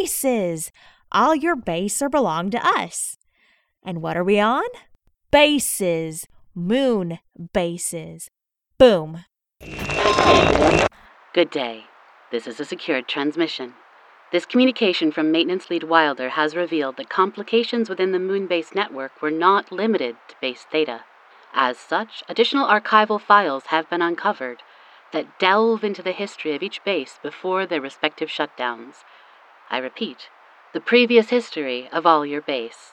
bases. All your base or belong to us. And what are we on? Bases. Moon bases. Boom. Good day. This is a secured transmission. This communication from Maintenance Lead Wilder has revealed that complications within the Moonbase network were not limited to base theta. As such, additional archival files have been uncovered that delve into the history of each base before their respective shutdowns. I repeat, the previous history of all your base.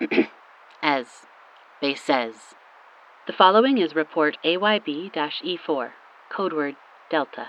As base says. The following is report AYB E4, codeword Delta.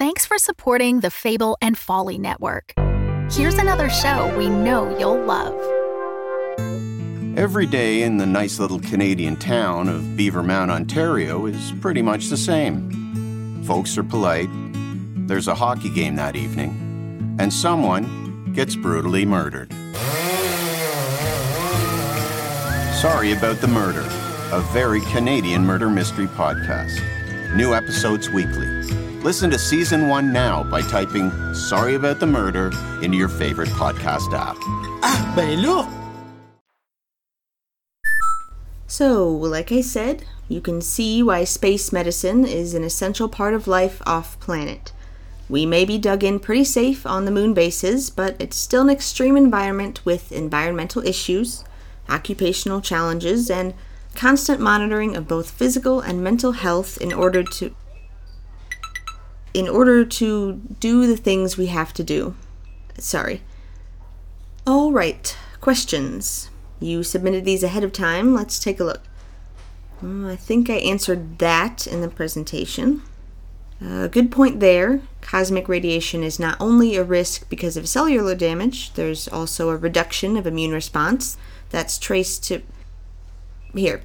Thanks for supporting the Fable and Folly Network. Here's another show we know you'll love. Every day in the nice little Canadian town of Beavermount, Ontario is pretty much the same. Folks are polite, there's a hockey game that evening, and someone gets brutally murdered. Sorry about the murder, a very Canadian murder mystery podcast. New episodes weekly. Listen to season one now by typing Sorry About the Murder into your favorite podcast app. Ah, ben là! So, like I said, you can see why space medicine is an essential part of life off planet. We may be dug in pretty safe on the moon bases, but it's still an extreme environment with environmental issues, occupational challenges, and constant monitoring of both physical and mental health in order to in order to do the things we have to do. Sorry. All right, questions. You submitted these ahead of time. Let's take a look. Mm, I think I answered that in the presentation. A uh, good point there. Cosmic radiation is not only a risk because of cellular damage, there's also a reduction of immune response that's traced to. Here.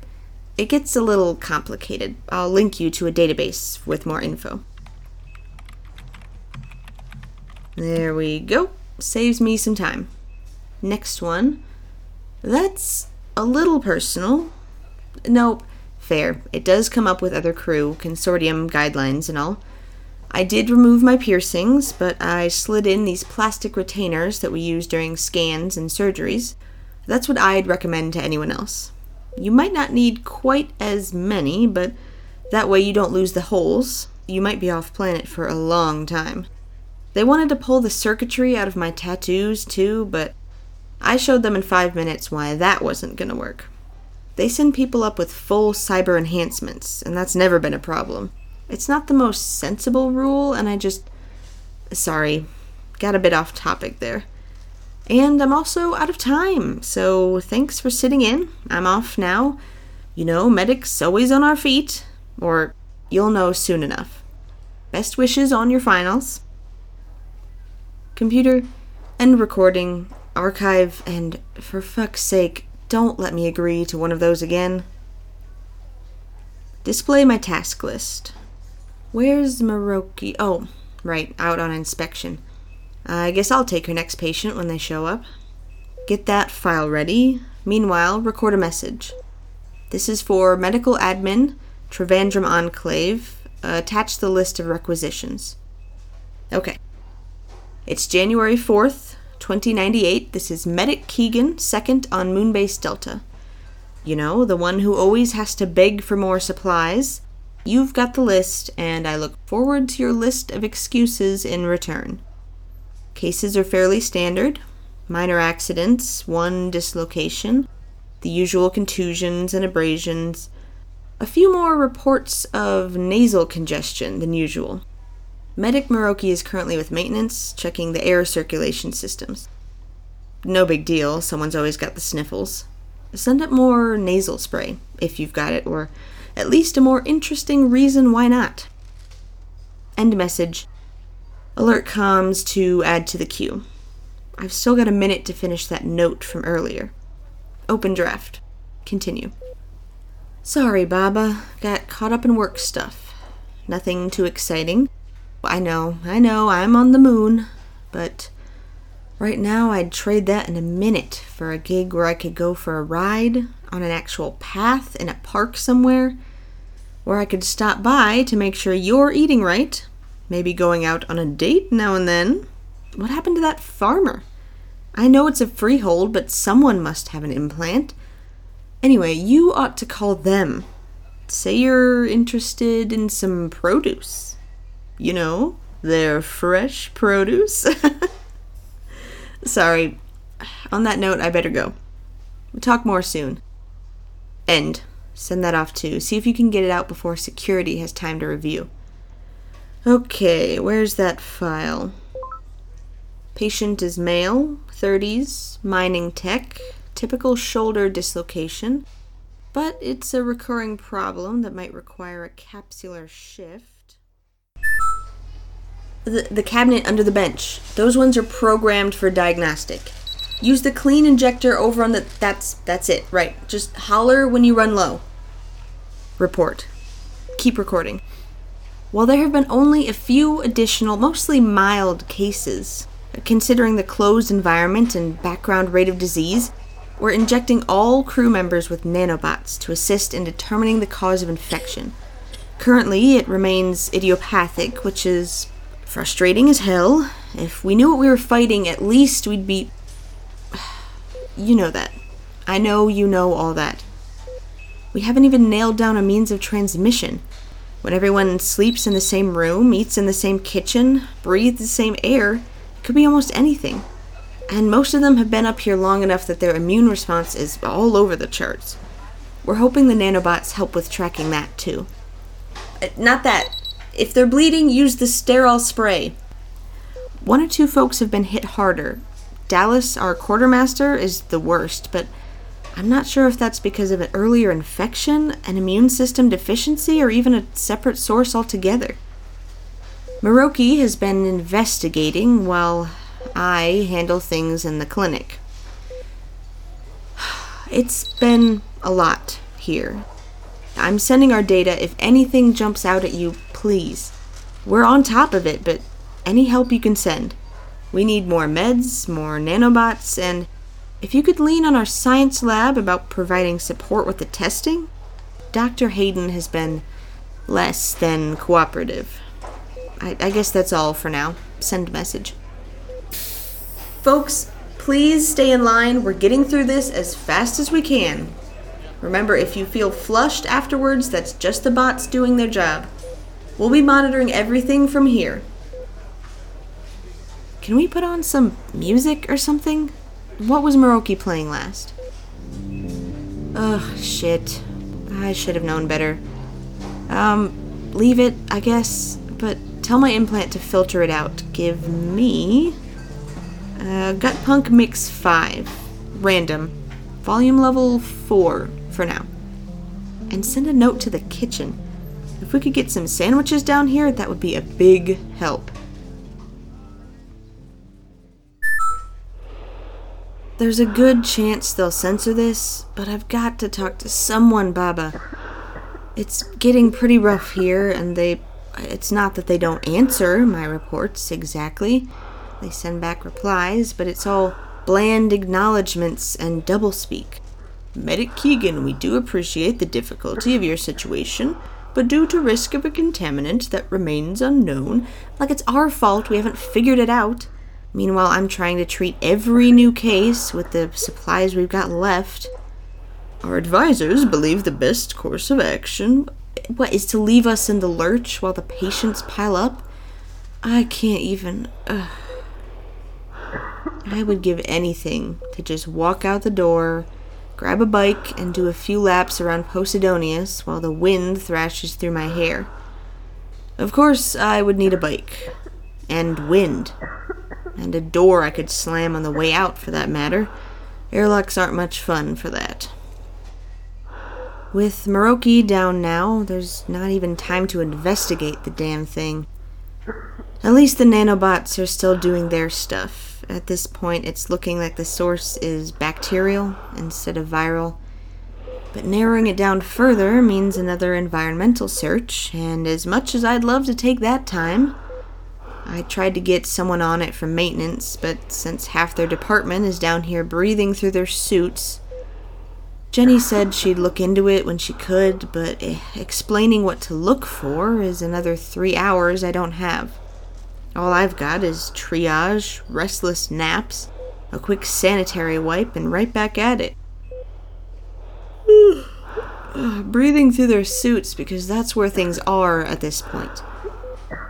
It gets a little complicated. I'll link you to a database with more info. There we go. Saves me some time. Next one. That's a little personal. Nope, fair. It does come up with other crew, consortium guidelines and all. I did remove my piercings, but I slid in these plastic retainers that we use during scans and surgeries. That's what I'd recommend to anyone else. You might not need quite as many, but that way you don't lose the holes. You might be off planet for a long time. They wanted to pull the circuitry out of my tattoos too, but I showed them in five minutes why that wasn't gonna work. They send people up with full cyber enhancements, and that's never been a problem. It's not the most sensible rule, and I just. Sorry, got a bit off topic there. And I'm also out of time, so thanks for sitting in. I'm off now. You know, medics always on our feet, or you'll know soon enough. Best wishes on your finals computer, end recording, archive, and for fuck's sake, don't let me agree to one of those again. Display my task list. Where's Maroki? Oh, right, out on inspection. I guess I'll take her next patient when they show up. Get that file ready. Meanwhile, record a message. This is for medical admin, Trivandrum Enclave. Uh, attach the list of requisitions. Okay. It's January 4th, 2098. This is Medic Keegan, second on Moonbase Delta. You know, the one who always has to beg for more supplies. You've got the list, and I look forward to your list of excuses in return. Cases are fairly standard minor accidents, one dislocation, the usual contusions and abrasions, a few more reports of nasal congestion than usual. Medic Maroki is currently with maintenance, checking the air circulation systems. No big deal, someone's always got the sniffles. Send up more nasal spray, if you've got it, or at least a more interesting reason why not. End message. Alert comms to add to the queue. I've still got a minute to finish that note from earlier. Open draft. Continue. Sorry, Baba. Got caught up in work stuff. Nothing too exciting. I know, I know, I'm on the moon. But right now, I'd trade that in a minute for a gig where I could go for a ride on an actual path in a park somewhere, where I could stop by to make sure you're eating right, maybe going out on a date now and then. What happened to that farmer? I know it's a freehold, but someone must have an implant. Anyway, you ought to call them. Say you're interested in some produce. You know, their fresh produce. Sorry. On that note, I better go. We'll talk more soon. End. Send that off too. See if you can get it out before security has time to review. Okay, where's that file? Patient is male, 30s, mining tech, typical shoulder dislocation, but it's a recurring problem that might require a capsular shift. The, the cabinet under the bench. Those ones are programmed for diagnostic. Use the clean injector over on the. That's that's it. Right. Just holler when you run low. Report. Keep recording. While there have been only a few additional, mostly mild cases, considering the closed environment and background rate of disease, we're injecting all crew members with nanobots to assist in determining the cause of infection. Currently, it remains idiopathic, which is frustrating as hell. If we knew what we were fighting, at least we'd be. You know that. I know you know all that. We haven't even nailed down a means of transmission. When everyone sleeps in the same room, eats in the same kitchen, breathes the same air, it could be almost anything. And most of them have been up here long enough that their immune response is all over the charts. We're hoping the nanobots help with tracking that too. Not that. If they're bleeding, use the sterile spray. One or two folks have been hit harder. Dallas, our quartermaster, is the worst, but I'm not sure if that's because of an earlier infection, an immune system deficiency, or even a separate source altogether. Maroki has been investigating while I handle things in the clinic. It's been a lot here. I'm sending our data. If anything jumps out at you, please. We're on top of it, but any help you can send. We need more meds, more nanobots, and if you could lean on our science lab about providing support with the testing, Dr. Hayden has been less than cooperative. I, I guess that's all for now. Send message. Folks, please stay in line. We're getting through this as fast as we can. Remember, if you feel flushed afterwards, that's just the bots doing their job. We'll be monitoring everything from here. Can we put on some music or something? What was Maroki playing last? Ugh, shit. I should have known better. Um, leave it, I guess, but Tell my implant to filter it out. Give me uh, Gut Punk Mix 5. Random. Volume level 4 for now. And send a note to the kitchen. If we could get some sandwiches down here, that would be a big help. There's a good chance they'll censor this, but I've got to talk to someone, Baba. It's getting pretty rough here, and they it's not that they don't answer my reports exactly. They send back replies, but it's all bland acknowledgments and doublespeak. Medic Keegan, we do appreciate the difficulty of your situation, but due to risk of a contaminant that remains unknown, like it's our fault we haven't figured it out. Meanwhile, I'm trying to treat every new case with the supplies we've got left. Our advisors believe the best course of action what is to leave us in the lurch while the patients pile up? I can't even. I would give anything to just walk out the door, grab a bike, and do a few laps around Posidonius while the wind thrashes through my hair. Of course, I would need a bike. And wind. And a door I could slam on the way out, for that matter. Airlocks aren't much fun for that. With Maroki down now, there's not even time to investigate the damn thing. At least the nanobots are still doing their stuff. At this point, it's looking like the source is bacterial instead of viral. But narrowing it down further means another environmental search, and as much as I'd love to take that time, I tried to get someone on it from maintenance, but since half their department is down here breathing through their suits, Jenny said she'd look into it when she could, but eh, explaining what to look for is another three hours I don't have. All I've got is triage, restless naps, a quick sanitary wipe, and right back at it. Breathing through their suits because that's where things are at this point.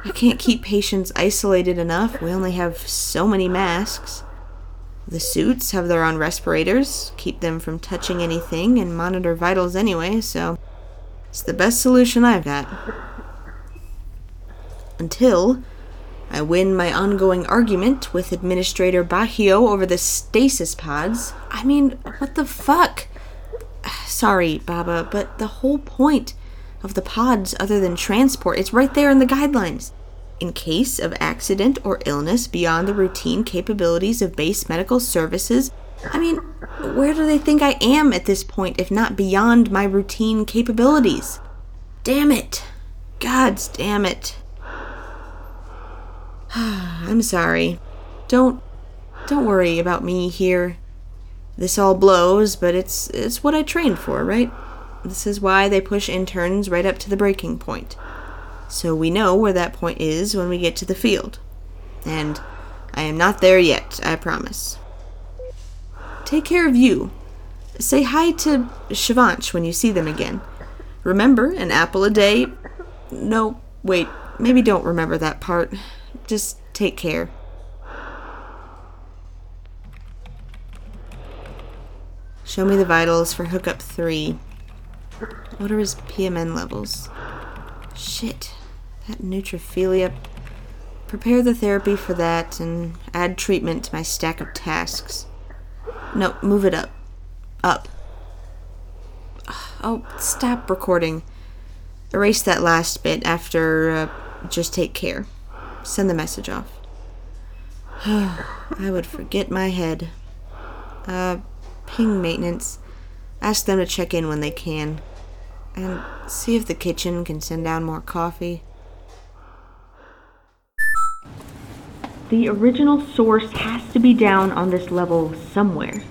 I can't keep patients isolated enough. We only have so many masks. The suits have their own respirators, keep them from touching anything, and monitor vitals anyway, so it's the best solution I've got. Until I win my ongoing argument with Administrator Bahio over the stasis pods. I mean, what the fuck? Sorry, Baba, but the whole point of the pods, other than transport, is right there in the guidelines. In case of accident or illness beyond the routine capabilities of base medical services, I mean, where do they think I am at this point if not beyond my routine capabilities? Damn it. Gods damn it. I'm sorry. Don't don't worry about me here. This all blows, but it's it's what I trained for, right? This is why they push interns right up to the breaking point. So we know where that point is when we get to the field. And I am not there yet, I promise. Take care of you. Say hi to Shivansh when you see them again. Remember, an apple a day. No, wait, maybe don't remember that part. Just take care. Show me the vitals for hookup 3. What are his PMN levels? Shit. That neutrophilia. Prepare the therapy for that and add treatment to my stack of tasks. No, move it up. Up. Oh, stop recording. Erase that last bit after uh, just take care. Send the message off. I would forget my head. Uh, ping maintenance. Ask them to check in when they can. And see if the kitchen can send down more coffee. The original source has to be down on this level somewhere.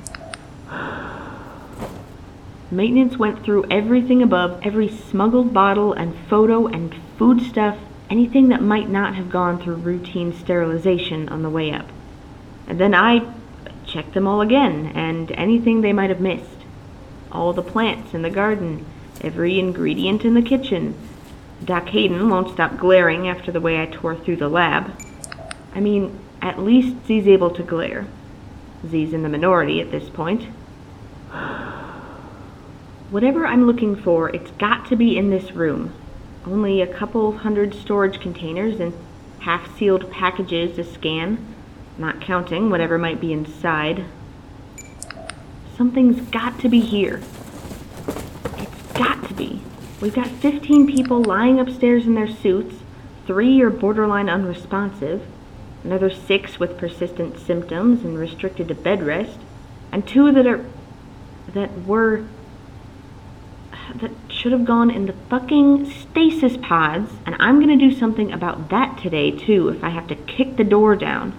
Maintenance went through everything above, every smuggled bottle and photo and food stuff, anything that might not have gone through routine sterilization on the way up. And then I checked them all again, and anything they might have missed. All the plants in the garden, every ingredient in the kitchen. Doc Hayden won't stop glaring after the way I tore through the lab. I mean, at least Z's able to glare. Z's in the minority at this point. Whatever I'm looking for, it's got to be in this room. Only a couple hundred storage containers and half sealed packages to scan, not counting whatever might be inside. Something's got to be here. It's got to be. We've got 15 people lying upstairs in their suits, three are borderline unresponsive, another six with persistent symptoms and restricted to bed rest, and two that are. that were. that should have gone in the fucking stasis pods, and I'm gonna do something about that today too if I have to kick the door down.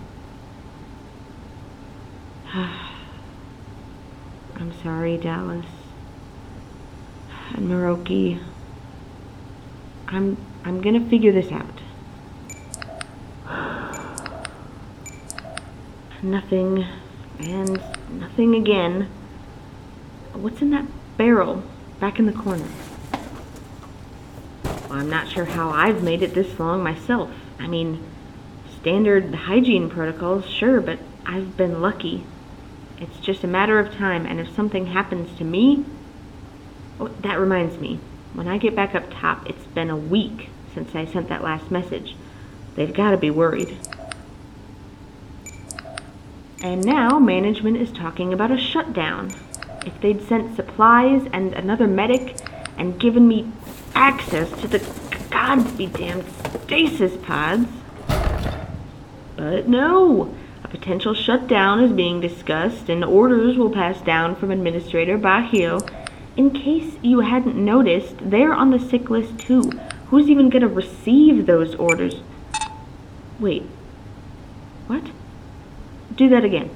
I'm sorry, Dallas. And Maroki. I'm I'm gonna figure this out. Nothing and nothing again. What's in that barrel back in the corner? I'm not sure how I've made it this long myself. I mean, standard hygiene protocols, sure, but I've been lucky. It's just a matter of time, and if something happens to me. Oh, that reminds me. When I get back up top, it's been a week since I sent that last message. They've got to be worried. And now management is talking about a shutdown. If they'd sent supplies and another medic and given me access to the gods be damned stasis pods. But no, a potential shutdown is being discussed, and orders will pass down from Administrator Bahio. In case you hadn't noticed, they're on the sick list too. Who's even gonna receive those orders? Wait. What? Do that again.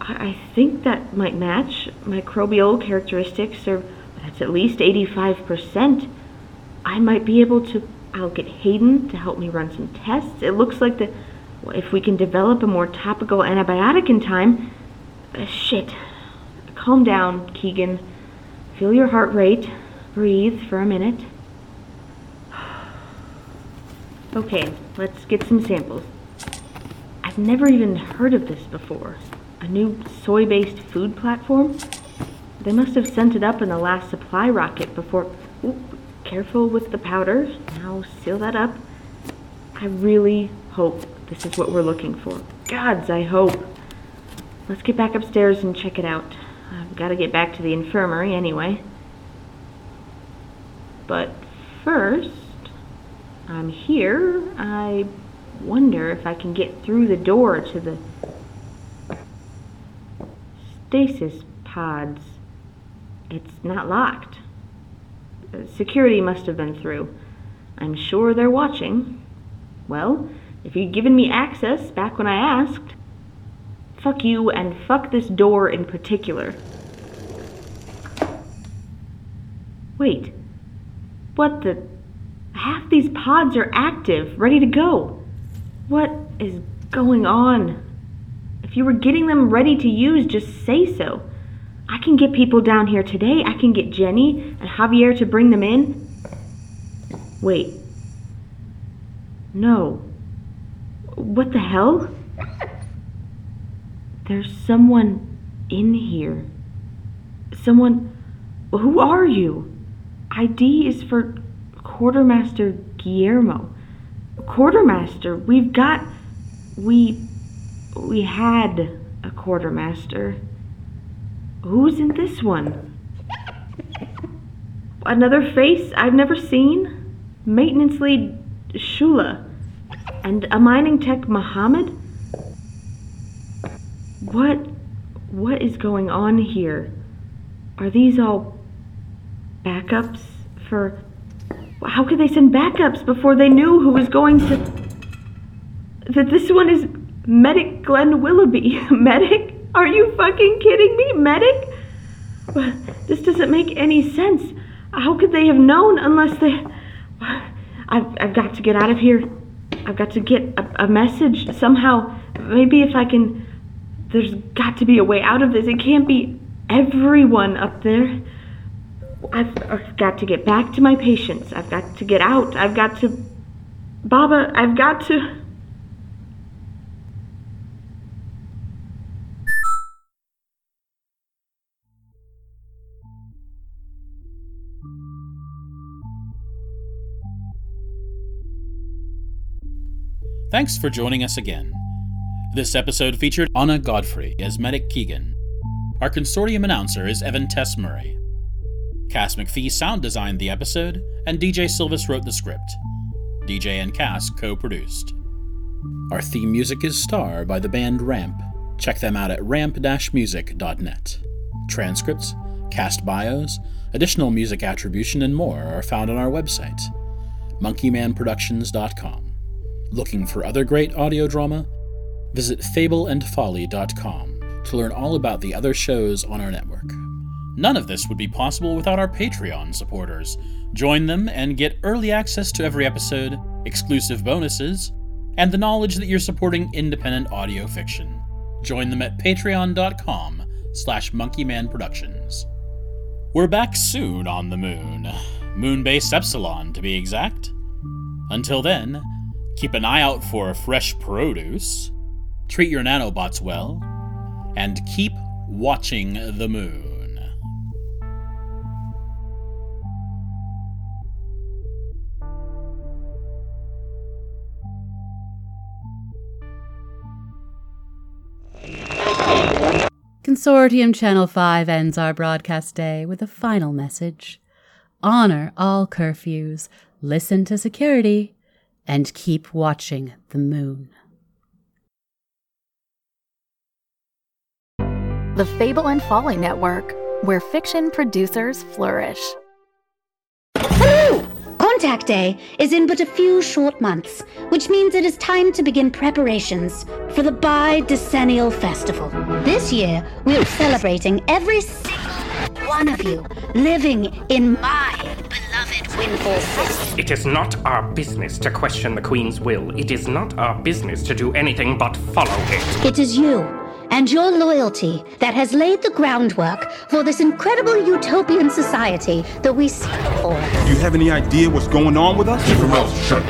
I, I think that might match. Microbial characteristics are, that's at least 85%. I might be able to, I'll get Hayden to help me run some tests. It looks like the, if we can develop a more topical antibiotic in time, uh, shit. Calm down, Keegan. Feel your heart rate. Breathe for a minute. Okay, let's get some samples. I've never even heard of this before. A new soy based food platform? They must have sent it up in the last supply rocket before. Oop, careful with the powder. Now seal that up. I really hope this is what we're looking for. Gods, I hope. Let's get back upstairs and check it out. I've got to get back to the infirmary anyway. But first, I'm here. I wonder if I can get through the door to the stasis pods. It's not locked. Uh, Security must have been through. I'm sure they're watching. Well, if you'd given me access back when I asked, fuck you and fuck this door in particular. Wait. What the? Half these pods are active, ready to go. What is going on? If you were getting them ready to use, just say so. I can get people down here today. I can get Jenny and Javier to bring them in. Wait. No. What the hell? There's someone in here. Someone. Who are you? ID is for Quartermaster Guillermo. Quartermaster, we've got. We. We had a quartermaster. Who's in this one? Another face I've never seen? Maintenance lead Shula. And a mining tech Muhammad? What. What is going on here? Are these all backups for. How could they send backups before they knew who was going to. That this one is Medic Glenn Willoughby. Medic? Are you fucking kidding me? Medic? This doesn't make any sense. How could they have known unless they. I've, I've got to get out of here. I've got to get a, a message somehow. Maybe if I can. There's got to be a way out of this. It can't be everyone up there. I've, I've got to get back to my patients. I've got to get out. I've got to. Baba, I've got to. Thanks for joining us again. This episode featured Anna Godfrey as Medic Keegan. Our consortium announcer is Evan Tess Murray. Cass McPhee sound designed the episode, and DJ Silvis wrote the script. DJ and Cass co produced. Our theme music is Star by the band Ramp. Check them out at ramp music.net. Transcripts, cast bios, additional music attribution, and more are found on our website, monkeymanproductions.com. Looking for other great audio drama? Visit fableandfolly.com to learn all about the other shows on our network. None of this would be possible without our Patreon supporters. Join them and get early access to every episode, exclusive bonuses, and the knowledge that you're supporting independent audio fiction. Join them at patreon.com slash monkeymanproductions. We're back soon on the moon. Moonbase Epsilon, to be exact. Until then, keep an eye out for fresh produce, treat your nanobots well, and keep watching the moon. Consortium Channel 5 ends our broadcast day with a final message. Honor all curfews, listen to security, and keep watching the moon. The Fable and Folly Network, where fiction producers flourish. Hello! Contact Day is in but a few short months, which means it is time to begin preparations for the Bi Decennial Festival. This year, we are celebrating every single one of you living in my beloved Windfall City. It is not our business to question the Queen's will. It is not our business to do anything but follow it. It is you and your loyalty that has laid the groundwork for this incredible utopian society that we seek for. Do you have any idea what's going on with us? shut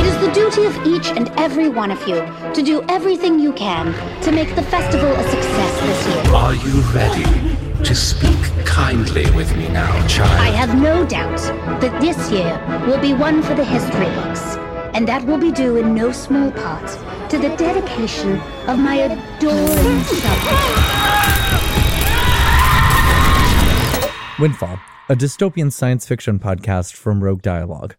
It is the duty of each and every one of you to do everything you can to make the festival a success this year. Are you ready to speak kindly with me now, child? I have no doubt that this year will be one for the history books, and that will be due in no small part to the dedication of my adoring subjects. Windfall, a dystopian science fiction podcast from Rogue Dialogue.